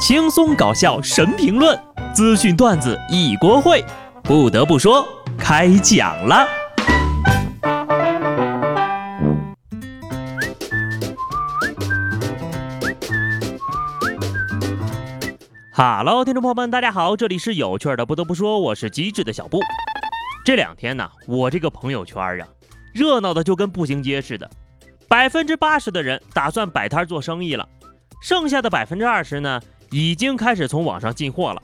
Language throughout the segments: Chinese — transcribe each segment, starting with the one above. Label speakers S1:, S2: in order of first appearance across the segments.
S1: 轻松搞笑神评论，资讯段子一锅烩。不得不说，开讲了。哈喽，听众朋友们，大家好，这里是有趣的。不得不说，我是机智的小布。这两天呢，我这个朋友圈啊，热闹的就跟步行街似的。百分之八十的人打算摆摊做生意了，剩下的百分之二十呢？已经开始从网上进货了。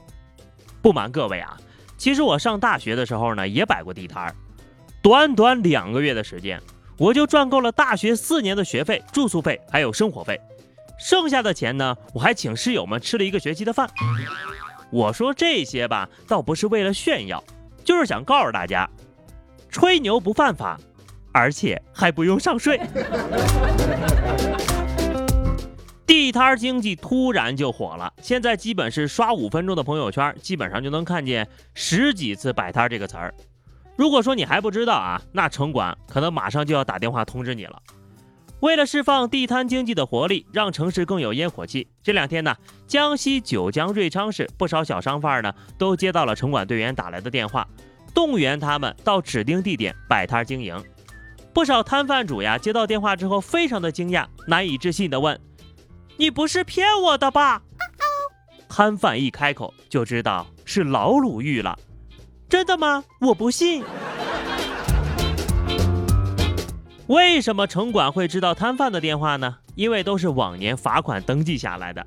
S1: 不瞒各位啊，其实我上大学的时候呢，也摆过地摊儿。短短两个月的时间，我就赚够了大学四年的学费、住宿费还有生活费。剩下的钱呢，我还请室友们吃了一个学期的饭。我说这些吧，倒不是为了炫耀，就是想告诉大家，吹牛不犯法，而且还不用上税。地摊经济突然就火了，现在基本是刷五分钟的朋友圈，基本上就能看见十几次“摆摊”这个词儿。如果说你还不知道啊，那城管可能马上就要打电话通知你了。为了释放地摊经济的活力，让城市更有烟火气，这两天呢，江西九江瑞昌市不少小商贩呢都接到了城管队员打来的电话，动员他们到指定地点摆摊经营。不少摊贩主呀接到电话之后，非常的惊讶，难以置信地问。你不是骗我的吧？摊贩一开口就知道是老鲁豫了。真的吗？我不信。为什么城管会知道摊贩的电话呢？因为都是往年罚款登记下来的，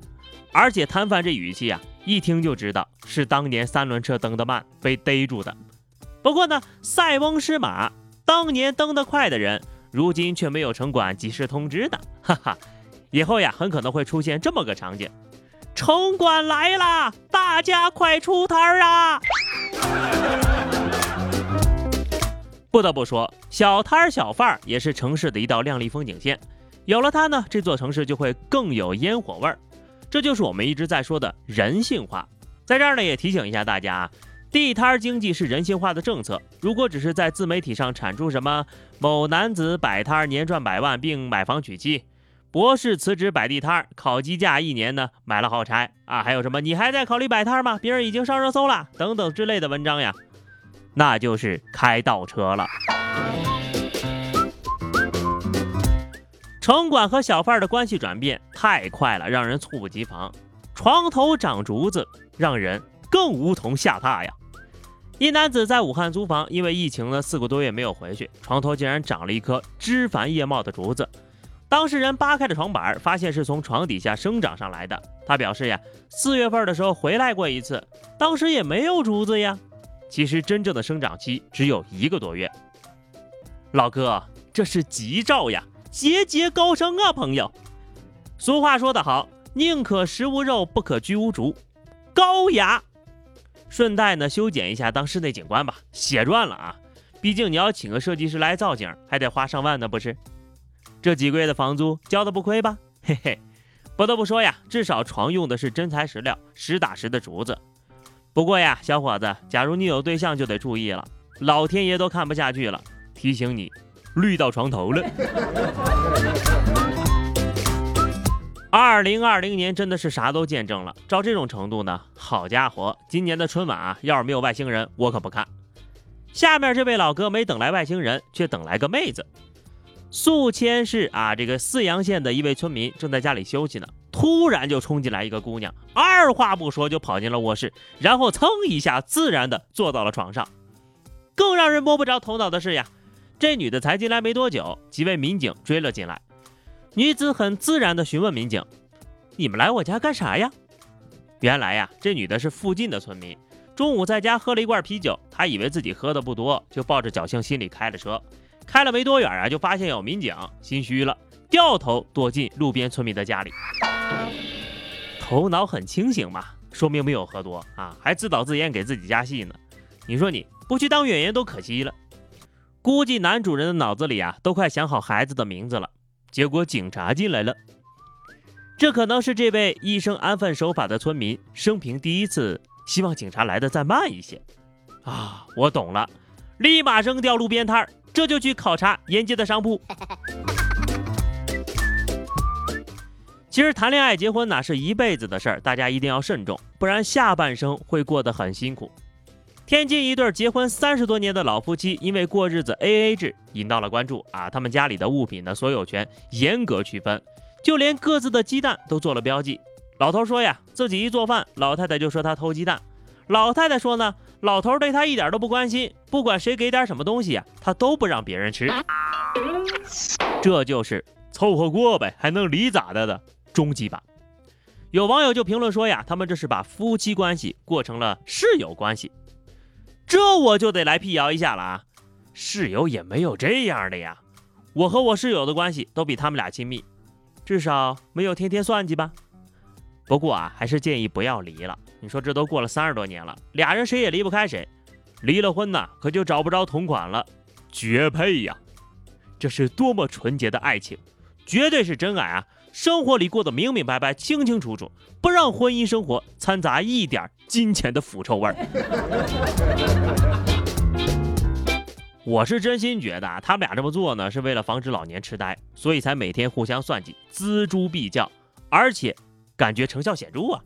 S1: 而且摊贩这语气啊，一听就知道是当年三轮车蹬得慢被逮住的。不过呢，塞翁失马，当年蹬得快的人，如今却没有城管及时通知的，哈哈。以后呀，很可能会出现这么个场景：城管来啦，大家快出摊儿啊！不得不说，小摊儿小贩儿也是城市的一道亮丽风景线。有了它呢，这座城市就会更有烟火味儿。这就是我们一直在说的人性化。在这儿呢，也提醒一下大家啊，地摊儿经济是人性化的政策。如果只是在自媒体上产出什么某男子摆摊年赚百万并买房娶妻。博士辞职摆地摊，烤鸡架一年呢，买了好柴啊！还有什么？你还在考虑摆摊吗？别人已经上热搜了，等等之类的文章呀，那就是开倒车了。城管和小贩的关系转变太快了，让人猝不及防。床头长竹子，让人更无从下榻呀。一男子在武汉租房，因为疫情呢，四个多月没有回去，床头竟然长了一棵枝繁叶茂的竹子。当事人扒开了床板，发现是从床底下生长上来的。他表示呀，四月份的时候回来过一次，当时也没有竹子呀。其实真正的生长期只有一个多月。老哥，这是吉兆呀，节节高升啊，朋友。俗话说得好，宁可食无肉，不可居无竹。高雅。顺带呢，修剪一下当室内景观吧，血赚了啊！毕竟你要请个设计师来造景，还得花上万呢，不是？这几个月的房租交的不亏吧？嘿嘿，不得不说呀，至少床用的是真材实料、实打实的竹子。不过呀，小伙子，假如你有对象就得注意了，老天爷都看不下去了，提醒你，绿到床头了。二零二零年真的是啥都见证了，照这种程度呢，好家伙，今年的春晚啊，要是没有外星人，我可不看。下面这位老哥没等来外星人，却等来个妹子。宿迁市啊，这个泗阳县的一位村民正在家里休息呢，突然就冲进来一个姑娘，二话不说就跑进了卧室，然后蹭一下自然的坐到了床上。更让人摸不着头脑的是呀，这女的才进来没多久，几位民警追了进来。女子很自然的询问民警：“你们来我家干啥呀？”原来呀，这女的是附近的村民，中午在家喝了一罐啤酒，她以为自己喝的不多，就抱着侥幸心理开了车。开了没多远啊，就发现有民警，心虚了，掉头躲进路边村民的家里。头脑很清醒嘛，说明没有喝多啊，还自导自演给自己加戏呢。你说你不去当演员都可惜了。估计男主人的脑子里啊，都快想好孩子的名字了。结果警察进来了，这可能是这位一生安分守法的村民生平第一次希望警察来的再慢一些。啊，我懂了，立马扔掉路边摊儿。这就去考察沿街的商铺。其实谈恋爱、结婚哪是一辈子的事儿，大家一定要慎重，不然下半生会过得很辛苦。天津一对结婚三十多年的老夫妻，因为过日子 A A 制引到了关注啊，他们家里的物品的所有权严格区分，就连各自的鸡蛋都做了标记。老头说呀，自己一做饭，老太太就说他偷鸡蛋；老太太说呢，老头对他一点都不关心，不管谁给点什么东西呀，他都不让别人吃。这就是凑合过呗，还能离咋的的。终极版，有网友就评论说呀，他们这是把夫妻关系过成了室友关系，这我就得来辟谣一下了啊，室友也没有这样的呀，我和我室友的关系都比他们俩亲密，至少没有天天算计吧。不过啊，还是建议不要离了。你说这都过了三十多年了，俩人谁也离不开谁，离了婚呢，可就找不着同款了，绝配呀！这是多么纯洁的爱情，绝对是真爱啊！生活里过得明明白白、清清楚楚，不让婚姻生活掺杂一点金钱的腐臭味儿。我是真心觉得啊，他们俩这么做呢，是为了防止老年痴呆，所以才每天互相算计、锱铢必较，而且感觉成效显著啊。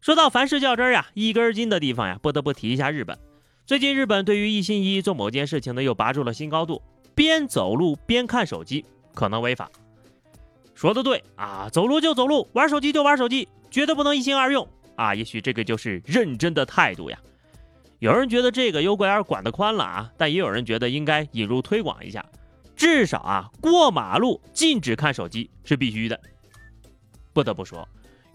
S1: 说到凡事较真儿呀、一根筋的地方呀，不得不提一下日本。最近日本对于一心一意做某件事情呢，又拔出了新高度，边走路边看手机可能违法。说的对啊，走路就走路，玩手机就玩手机，绝对不能一心二用啊！也许这个就是认真的态度呀。有人觉得这个有点管得宽了啊，但也有人觉得应该引入推广一下，至少啊，过马路禁止看手机是必须的。不得不说，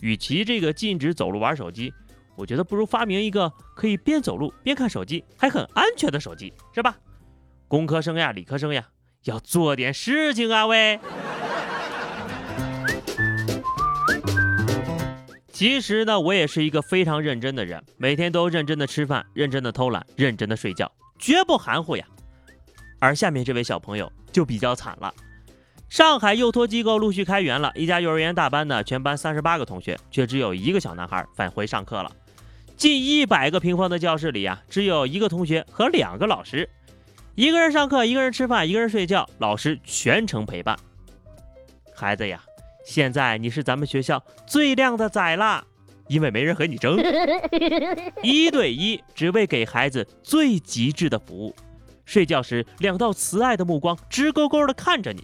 S1: 与其这个禁止走路玩手机，我觉得不如发明一个可以边走路边看手机还很安全的手机，是吧？工科生呀，理科生呀，要做点事情啊，喂！其实呢，我也是一个非常认真的人，每天都认真的吃饭，认真的偷懒，认真的睡觉，绝不含糊呀。而下面这位小朋友就比较惨了，上海幼托机构陆续开园了，一家幼儿园大班呢，全班三十八个同学，却只有一个小男孩返回上课了。近一百个平方的教室里啊，只有一个同学和两个老师，一个人上课，一个人吃饭，一个人睡觉，老师全程陪伴。孩子呀。现在你是咱们学校最靓的仔啦，因为没人和你争，一对一，只为给孩子最极致的服务。睡觉时，两道慈爱的目光直勾勾的看着你，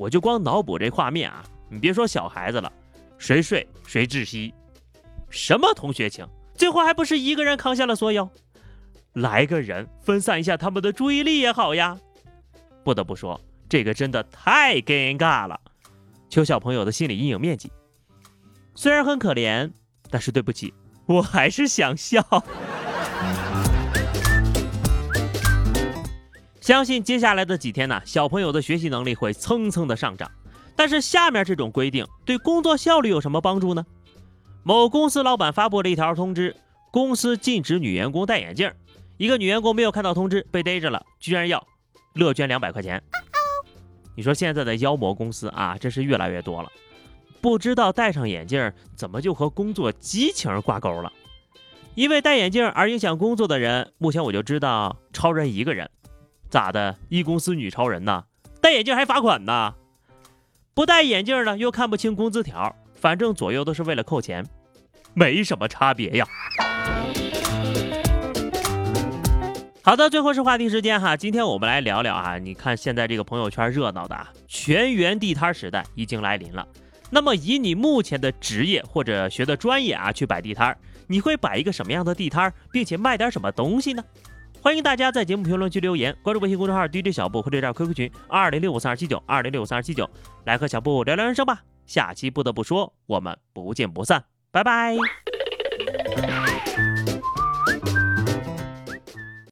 S1: 我就光脑补这画面啊，你别说小孩子了，谁睡谁窒息，什么同学情，最后还不是一个人扛下了所有？来个人分散一下他们的注意力也好呀。不得不说，这个真的太尴尬了。求小朋友的心理阴影面积，虽然很可怜，但是对不起，我还是想笑。相信接下来的几天呢，小朋友的学习能力会蹭蹭的上涨。但是下面这种规定对工作效率有什么帮助呢？某公司老板发布了一条通知，公司禁止女员工戴眼镜。一个女员工没有看到通知，被逮着了，居然要乐捐两百块钱。你说现在的妖魔公司啊，真是越来越多了。不知道戴上眼镜怎么就和工作激情挂钩了？因为戴眼镜而影响工作的人，目前我就知道超人一个人。咋的？一公司女超人呐？戴眼镜还罚款呢？不戴眼镜呢，又看不清工资条，反正左右都是为了扣钱，没什么差别呀。好的，最后是话题时间哈。今天我们来聊聊啊，你看现在这个朋友圈热闹的啊，全员地摊时代已经来临了。那么以你目前的职业或者学的专业啊，去摆地摊，你会摆一个什么样的地摊，并且卖点什么东西呢？欢迎大家在节目评论区留言，关注微信公众号 DJ 小布或者加 QQ 群二零六五三二七九二零六五三二七九，来和小布聊聊人生吧。下期不得不说，我们不见不散，拜拜。